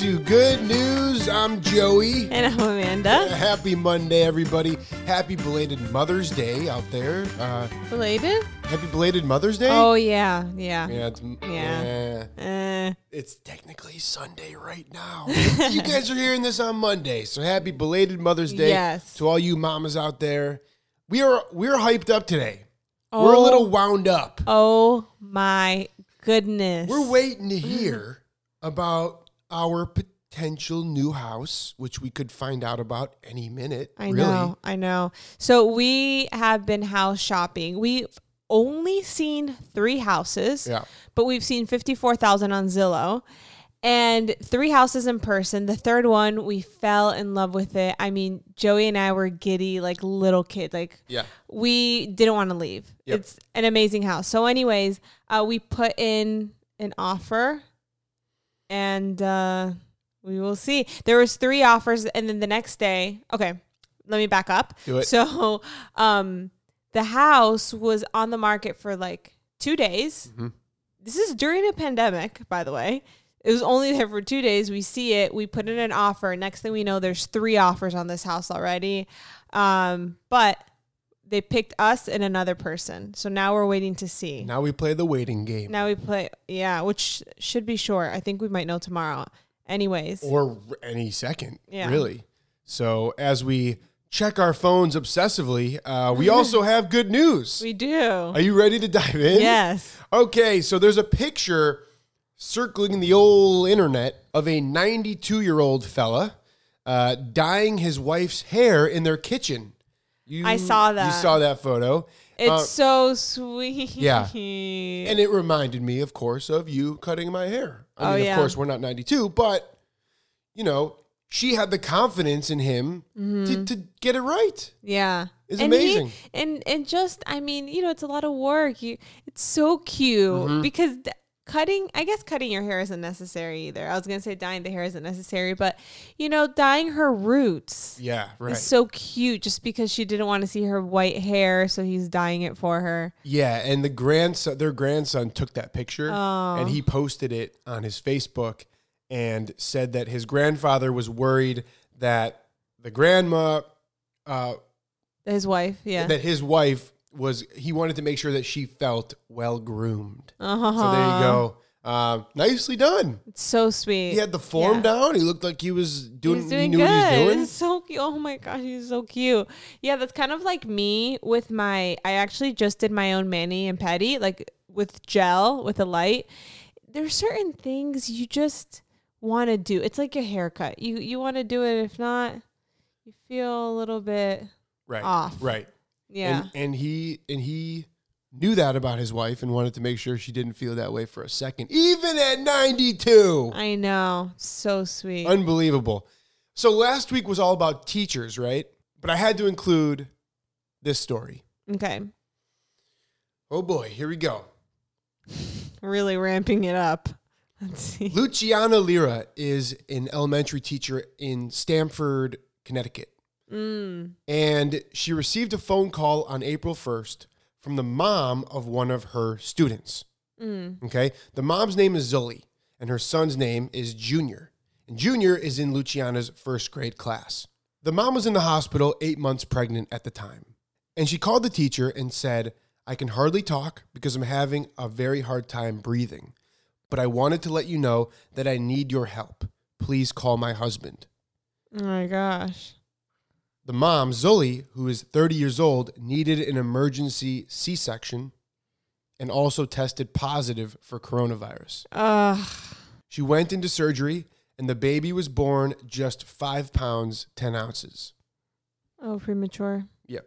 To Good News. I'm Joey. And I'm Amanda. Happy Monday, everybody. Happy belated Mother's Day out there. Uh, Related? happy belated Mother's Day. Oh yeah, yeah. yeah, it's, Yeah. yeah. Uh, It's technically Sunday right now. you guys are hearing this on Monday, so happy belated Mother's Day Yes. to all you mamas out there. We are we're hyped up today. We're a Oh. little wound up. oh my goodness. We're waiting to hear about our potential new house, which we could find out about any minute. I really. know, I know. So we have been house shopping. We've only seen three houses, Yeah. but we've seen fifty-four thousand on Zillow. And three houses in person. The third one, we fell in love with it. I mean, Joey and I were giddy like little kids. Like Yeah. we didn't want to leave. Yep. It's an amazing house. So, anyways, uh, we put in an offer, and uh, we will see. There was three offers, and then the next day, okay, let me back up. Do it. So, um, the house was on the market for like two days. Mhm. This is during a pandemic, by the way. It was only there for two days. We see it. We put in an offer. Next thing we know, there's three offers on this house already. Um, but they picked us and another person. So now we're waiting to see. Now we play the waiting game. Now we play, yeah, which should be short. I think we might know tomorrow. Anyways, or any second, Yeah. really. So as we check our phones obsessively, uh, we also have good news. we do. Are you ready to dive in? Yes. Okay, so there's a picture circling the old internet of a 92 year old fella uh, dyeing his wife's hair in their kitchen. You, I saw that. You saw that photo. It's Uh, so sweet. yeah. And it reminded me, of course, of you cutting my hair. I Oh, mean, yeah. of course, we're not 92, but, you know, she had the confidence in him to, to get it right. Yeah. It's and he- amazing. and and just I mean, you know, it's a lot of work. You it's so cute Mm-hmm. because th- cutting I guess cutting your hair isn't necessary either. I was going to say dyeing the hair isn't necessary, but you know, dyeing her roots Yeah, right. is so cute just because she didn't want to see her white hair, so he's dyeing it for her. Yeah, and the grandson, their grandson took that picture Oh. and he posted it on his Facebook and said that his grandfather was worried that the grandma, uh, His wife, yeah. that his wife was, he wanted to make sure that she felt well groomed. uh-huh. So there you go. Um, nicely done. It's so sweet. He had the form Yeah. down. He looked like he was doing. He's doing he knew good. what he was doing. It's so cute. Oh my gosh, he's so cute. Yeah, that's kind of like me with my. I actually just did my own mani and pedi, like with gel with a light. There's certain things you just want to do. It's like a haircut. You you want to do it. If not, you feel a little bit Right. off. Right. Yeah. And, and he and he knew that about his wife and wanted to make sure she didn't feel that way for a second, even at 92. I know. So sweet. Unbelievable. So last week was all about teachers, right? But I had to include this story. okay. Oh boy, here we go. Really ramping it up. Let's see. Luciana Lira is an elementary teacher in Stamford, Connecticut. Mm. And she received a phone call on April 1st from the mom of one of her students. Mm. Okay. The mom's name is Zully, and her son's name is Junior. And Junior is in Luciana's first grade class. The mom was in the hospital eight months pregnant at the time. And she called the teacher and said, I can hardly talk because I'm having a very hard time breathing. But I wanted to let you know that I need your help. Please call my husband. Oh my gosh. The mom, Zully, who is 30 years old, needed an emergency C section and also tested positive for coronavirus. Ugh. She went into surgery, and the baby was born just five pounds, 10 ounces. Oh, premature. Yep.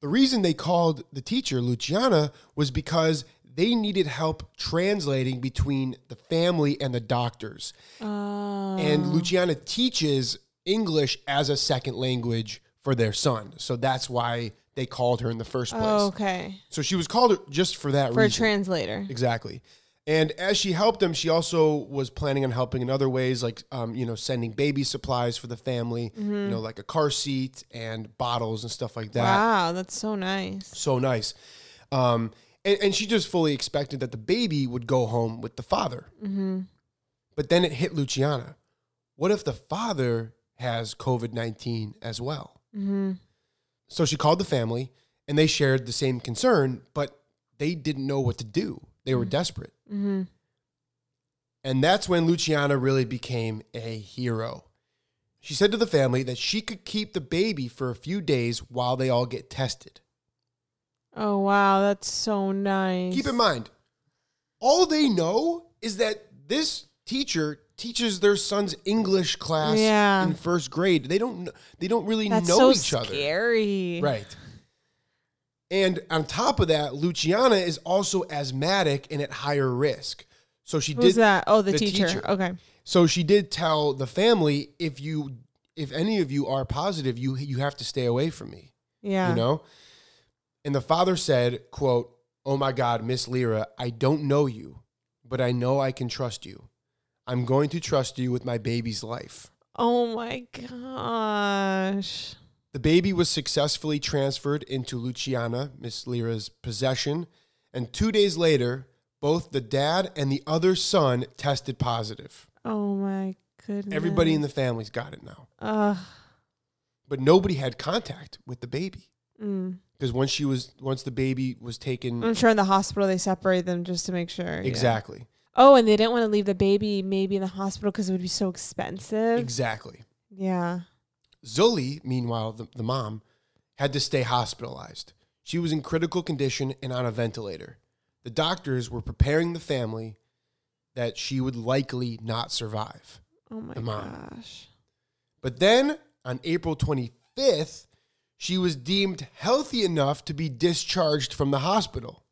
The reason they called the teacher Luciana was because they needed help translating between the family and the doctors. Oh. And Luciana teaches English as a second language for their son. So that's why they called her in the first place. Oh, okay. So she was called just for that For a reason. translator. Exactly. And as she helped them, she also was planning on helping in other ways, like um, you know, sending baby supplies for the family, Mm-hmm. you know, like a car seat and bottles and stuff like that. Wow, that's so nice. So nice. Um, and, and she just fully expected that the baby would go home with the father. Mm-hmm. But then it hit Luciana. What if the father has COVID 19 as well? Mm-hmm. So she called the family and they shared the same concern, but they didn't know what to do. They were desperate. Mm-hmm. And that's when Luciana really became a hero. She said to the family that she could keep the baby for a few days while they all get tested. Oh wow, that's so nice. Keep in mind, all they know is that this teacher teaches their son's English class Yeah. in first grade. They don't they don't really That's know so each other. scary. Right. And on top of that, Luciana is also asthmatic and at higher risk. So she Who's did that? Oh, the, the teacher. teacher. Okay. so she did tell the family if you if any of you are positive, you you have to stay away from me. Yeah. You know? And the father said, quote, Oh my God, Miss Lira, I don't know you, but I know I can trust you. I'm going to trust you with my baby's life. Oh my gosh. The baby was successfully transferred into Luciana, Miss Lira's possession, and two days later, both the dad and the other son tested positive. Oh my goodness. Everybody in the family's got it now. Ugh. But nobody had contact with the baby. Mm. Because once she was once the baby was taken I'm sure in the hospital they separate them just to make sure. yeah. Oh, and they didn't want to leave the baby maybe in the hospital because it would be so expensive. Exactly. yeah. Zully, meanwhile, the, the mom, had to stay hospitalized. She was in critical condition and on a ventilator. The doctors were preparing the family that she would likely not survive. Oh my The mom. gosh. But then on April 25th, she was deemed healthy enough to be discharged from the hospital.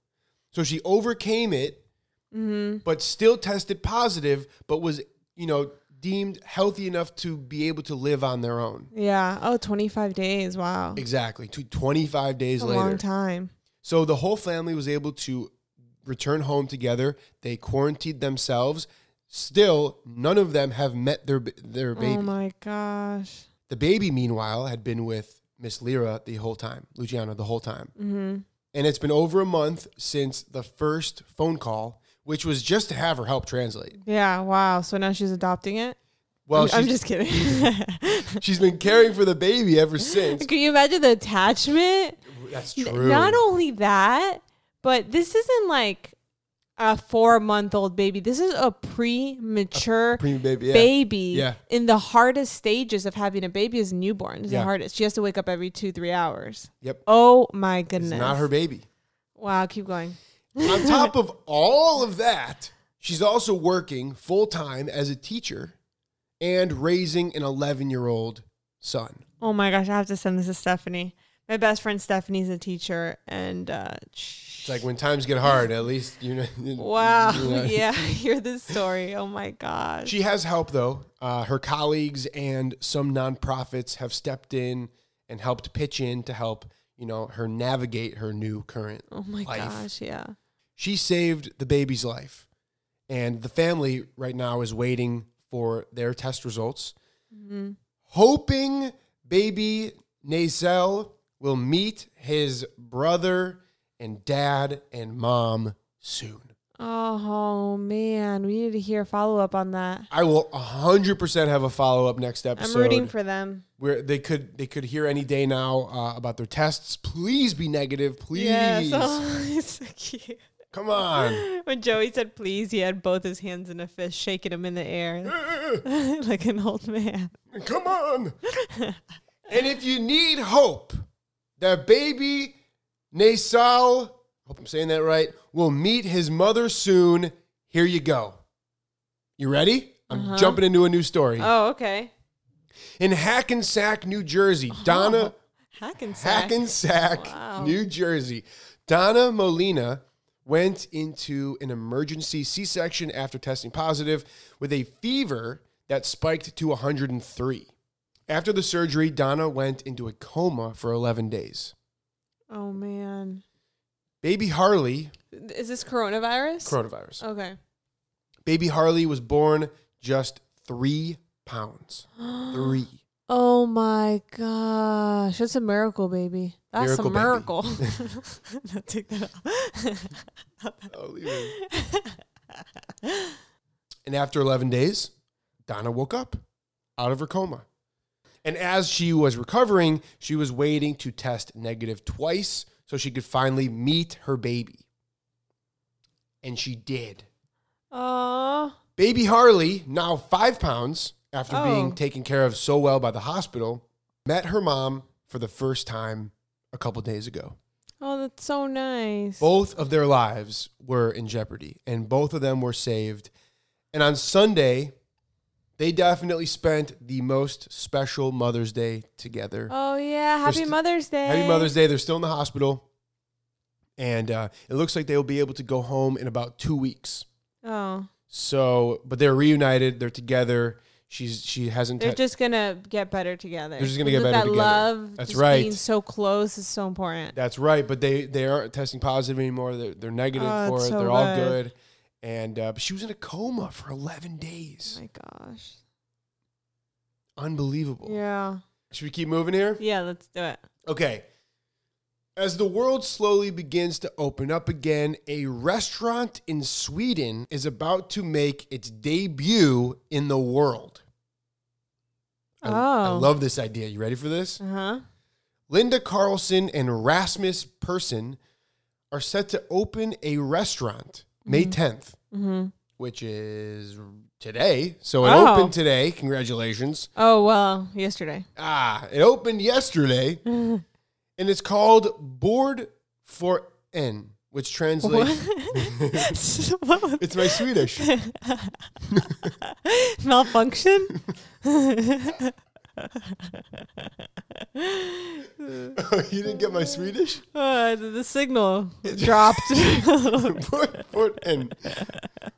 So she overcame it, Mm-hmm. but still tested positive, but was, you know, deemed healthy enough to be able to live on their own. Yeah. Oh, 25 days. Wow. Exactly. To 25 days a later. long time. So the whole family was able to return home together. They quarantined themselves. Still, none of them have met their their baby. Oh my gosh. the baby, meanwhile, had been with Miss Lira the whole time, Luciana the whole time. Mm-hmm. And it's been over a month since the first phone call, which was just to have her help translate. Yeah. Wow. So now she's adopting it. Well, I'm, I'm just kidding. she's been caring for the baby ever since. Can you imagine the attachment? That's true. Not only that, but this isn't like a four month old baby. This is a premature Preemie baby. Yeah. baby Yeah. in the hardest stages of having a baby is newborn. It's Yeah. the hardest. She has to wake up every two, three hours. Yep. Oh my It's goodness. not her baby. Wow, keep going. On top of all of that, she's also working full time as a teacher and raising an 11 year old son. Oh my gosh, I have to send this to Stephanie. My best friend Stephanie's a teacher and uh It's like when times get hard, at least you know. Wow. you know. yeah, hear this story. Oh my gosh. She has help though. Uh, her colleagues and some nonprofits have stepped in and helped pitch in to help, you know, her navigate her new current. oh my life. gosh, yeah. She saved the baby's life. And the family right now is waiting for their test results, hmm hoping baby Nazel will meet his brother and dad and mom soon. Oh man, we need to hear follow up on that. I will 100% have a follow up next episode. I'm rooting for them. where they could they could hear any day now uh, about their tests. Please be negative, please. Yes. Oh, it's so cute. Come on. When Joey said please, he had both his hands in a fist, shaking them in the air like an old man. Come on. and if you need hope that baby Nasal, hope I'm saying that right, will meet his mother soon, here you go. You ready? I'm Uh-huh. jumping into a new story. Oh, okay. In Hackensack, New Jersey, Donna Hackensack. Hackensack, Wow. New Jersey. Donna Molina went into an emergency C section after testing positive with a fever that spiked to 103. After the surgery, Donna went into a coma for 11 days. Oh man. Baby Harley, Is this coronavirus? coronavirus. okay. Baby Harley was born just three pounds. Three. Oh my gosh. That's a miracle, baby. That's Miracle a miracle. No, Take that. I'll leave it. And after 11 days, Donna woke up out of her coma. And as she was recovering, she was waiting to test negative twice so she could finally meet her baby. And she did. Oh, Baby Harley, now five pounds, after Oh. being taken care of so well by the hospital, met her mom for the first time a couple days ago. oh, that's so nice. Both of their lives were in jeopardy, and both of them were saved. And on Sunday, they definitely spent the most special Mother's Day together. Oh yeah, happy st- Mother's Day. Happy Mother's Day. They're still in the hospital. And uh, it looks like they'll be able to go home in about two weeks. Oh, So, but they're reunited. They're together. She's she hasn't. they're te- just gonna get better together. They're just gonna get better that together. love, That's just right. Being so close is so important. That's right. But they they aren't testing positive anymore. They're, they're negative Oh, for it. so they're all good. good. And uh, but she was in a coma for eleven days. Oh my gosh. Unbelievable. Yeah. Should we keep moving here? Yeah. Let's do it. Okay. As the world slowly begins to open up again, a restaurant in Sweden is about to make its debut in the world. I, I Oh. love this idea. You ready for this? Uh huh. Linda Karlsson and Rasmus Persson are set to open a restaurant May 10th, Mm-hmm. which is today. So it Oh. opened today. Congratulations. Oh well, yesterday. Ah, it opened yesterday. and it's called Bord för en, which translates. what It's my Swedish. malfunction? you didn't get my Swedish? Uh, the signal dropped. Bord för en,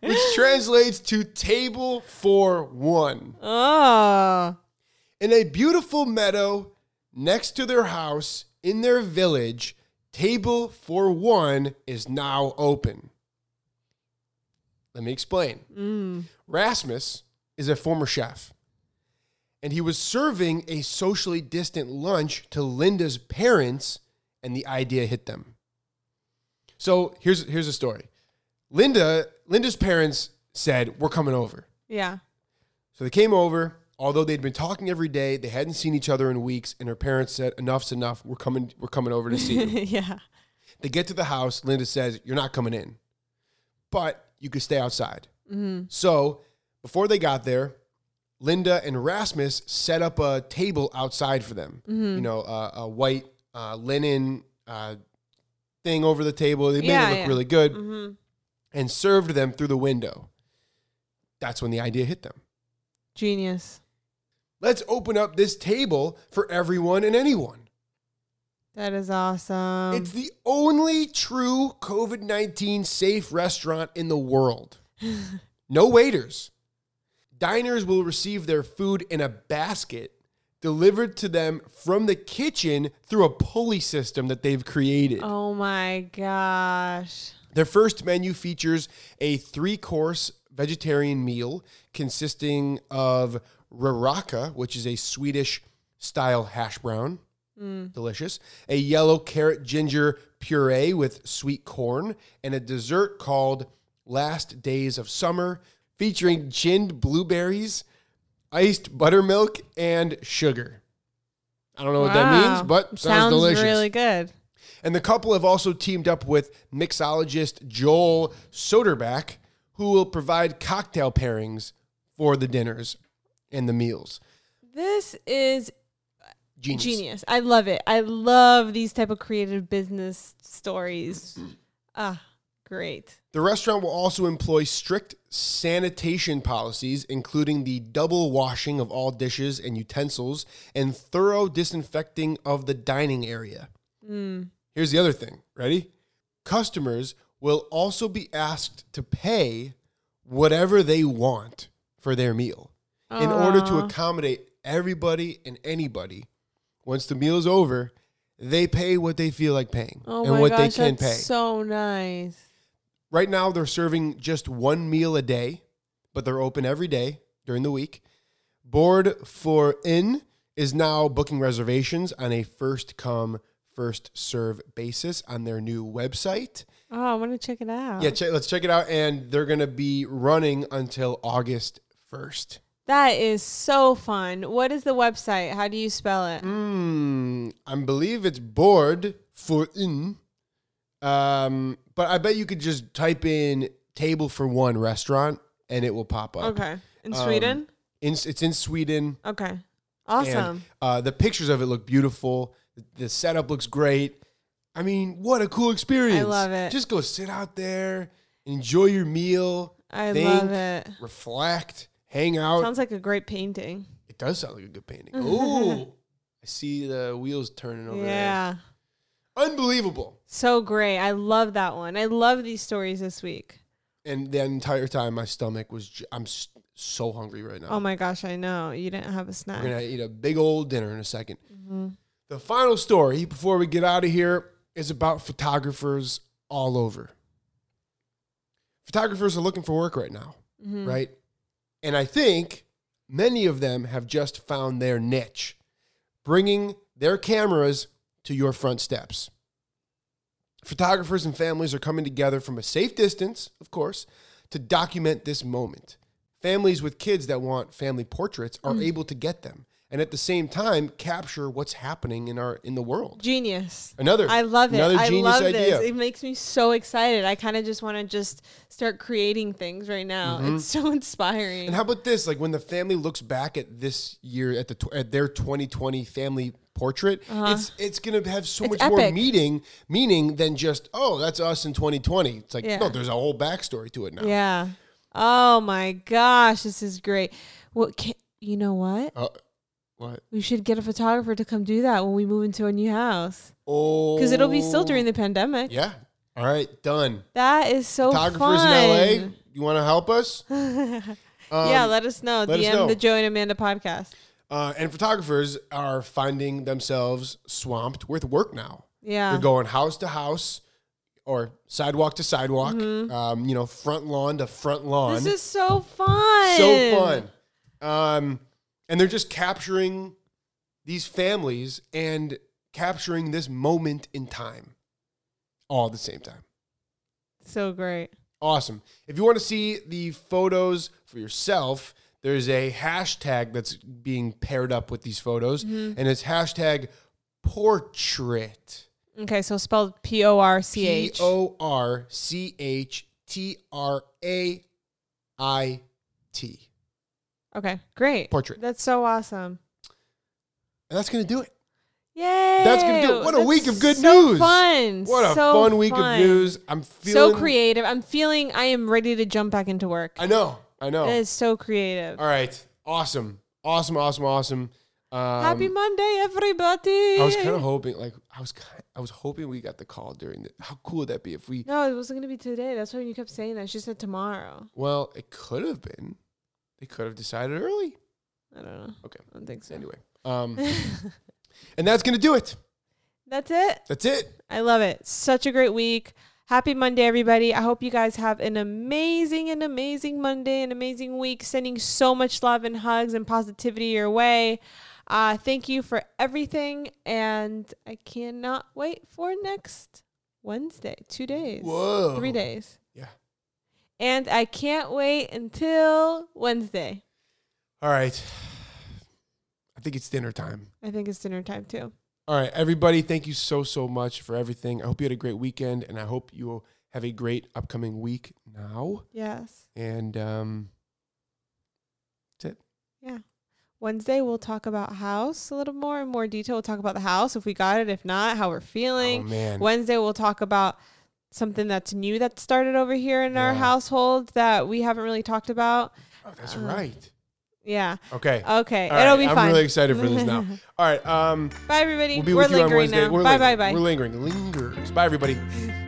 which translates to table for one. oh. In a beautiful meadow next to their house in their village, Table for One is now open. Let me explain. Mm. Rasmus is a former chef, and he was serving a socially distant lunch to Linda's parents, and the idea hit them. So here's here's a story. Linda Linda's parents said, "We're coming over." Yeah. So they came over. Although they'd been talking every day, they hadn't seen each other in weeks, and her parents said, "Enough's enough. We're coming. We're coming over to see you." yeah. they get to the house. Linda says, "You're not coming in, but you could stay outside." Mm-hmm. So before they got there, Linda and Rasmus set up a table outside for them. Mm-hmm. You know, uh, a white uh, linen uh, thing over the table. They made Yeah, it look yeah. really good, Mm-hmm. and served them through the window. That's when the idea hit them. Genius. Let's open up this table for everyone and anyone. That is awesome. it's the only true COVID 19 safe restaurant in the world. no waiters. Diners will receive their food in a basket delivered to them from the kitchen through a pulley system that they've created. oh my gosh. Their first menu features a three course vegetarian meal consisting of råraka, which is a Swedish style hash brown. Hmm. Delicious. A yellow carrot ginger puree with sweet corn, and a dessert called Last Days of Summer, featuring ginned blueberries, iced buttermilk, and sugar. I don't know what that means, Wow. but sounds, delicious. really good. And the couple have also teamed up with mixologist Joel Soderback, who will provide cocktail pairings for the dinners and the meals. This is Genius. genius. I love it. I love these type of creative business stories. Ah, great. The restaurant will also employ strict sanitation policies, including the double washing of all dishes and utensils and thorough disinfecting of the dining area. Mm. Here's the other thing. Ready? Customers will also be asked to pay whatever they want for their meal in order to accommodate everybody and anybody. Once the meal is over, they pay what they feel like paying Oh and what gosh, they can pay. so nice. Right now, they're serving just one meal a day, but they're open every day during the week. Bord för en is now booking reservations on a first come, first serve basis on their new website. Oh, I want to check it out. Yeah, check, let's check it out. And they're going to be running until August 1st. That is so fun. What is the website? How do you spell it? Mm, I believe it's bord för en. Um, but I bet you could just type in table for one restaurant and it will pop up. Okay. In Um, Sweden? In, it's in Sweden. Okay. And, Awesome. uh, the pictures of it look beautiful. The setup looks great. I mean, what a cool experience. I love it. Just go sit out there, enjoy your meal, I think, love it. reflect, hang out. Sounds like a great painting. it does sound like a good painting. Ooh, I see the wheels turning over there. Yeah. Unbelievable. So great. I love that one. I love these stories this week. And the entire time, my stomach was, I'm s- so hungry right now. Oh my gosh, I know. You didn't have a snack. We're going to eat a big old dinner in a 2nd Mhm. The final story before we get out of here is about photographers all over. Photographers are looking for work right now, Mhm. right? And I think many of them have just found their niche, bringing their cameras to your front steps. Photographers and families are coming together from a safe distance, of course, to document this moment. Families with kids that want family portraits are mm. able to get them and at the same time capture what's happening in our in the world. Genius. Another I love it. Another I genius love idea. this. It makes me so excited. I kind of just want to just start creating things right now. It's so inspiring. Mm-hmm. And how about this? Like when the family looks back at this year at the at their 2020 family portrait, it's it's gonna have so Uh-huh. It's much more meaning meaning than just oh that's us in 2020. It's like Yeah. no, there's a whole backstory to it now. yeah. Oh my gosh, this is great. Well, can, you know what? Uh, what? We should get a photographer to come do that when we move into a new house Oh, because it'll be still during the pandemic. Yeah. All right, done. That is so Photographers fun. in LA, you want to help us? yeah, let us know. let us DM know. the Joe and Amanda podcast. Uh, and photographers are finding themselves swamped with work now. Yeah. They're going house to house or sidewalk to sidewalk, um, you know, front lawn to front lawn. Mm-hmm. This is so fun. so fun. Um, and they're just capturing these families and capturing this moment in time all at the same time. So great. Awesome. If you want to see the photos for yourself, there's a hashtag that's being paired up with these photos, Mm-hmm. and it's hashtag porchtrait. Okay, so spelled P O R C P H. O R C H T R A I T. Okay, great. Porchtrait. That's so awesome. And that's going to do it. Yay! That's gonna do it. What a That's week of good so news. Fun. What a So fun week fun. of news. I'm feeling So creative. I'm feeling I am ready to jump back into work. I know. I know. It is so creative. All right. Awesome. Awesome. Awesome. Awesome. Um, Happy Monday, everybody. I was kind of hoping, like, I was, kind I was hoping we got the call during the. How cool would that be if we? No, it wasn't gonna be today. That's why you kept saying that. She said tomorrow. Well, it could have been. They could have decided early. I don't know. Okay. I don't think so. Anyway, um, and that's gonna do it. That's it. That's it. I love it. Such a great week. Happy Monday, everybody. I hope you guys have an amazing, an amazing Monday, an amazing week. Sending so much love and hugs and positivity your way. Uh, thank you for everything. And I cannot wait for next Wednesday. Two days. Whoa. Three days. And I can't wait until Wednesday. All right. I think it's dinner time. I think it's dinner time too. All right, everybody, thank you so, so much for everything. I hope you had a great weekend, and I hope you will have a great upcoming week now. Yes. And um, that's it. Yeah. Wednesday, we'll talk about house a little more in more detail. We'll talk about the house, if we got it, if not, how we're feeling. Oh, man. Wednesday, we'll talk about something that's new that started over here in our Yeah. household that we haven't really talked about. Oh, that's uh, right. Yeah. Okay. Okay. All It'll right, be I'm really excited for this now. All right. Um, bye, everybody. we'll be We're with you on lingering Wednesday. now. We're bye, bye, lingering. bye. We're lingering. Lingers. Bye, everybody.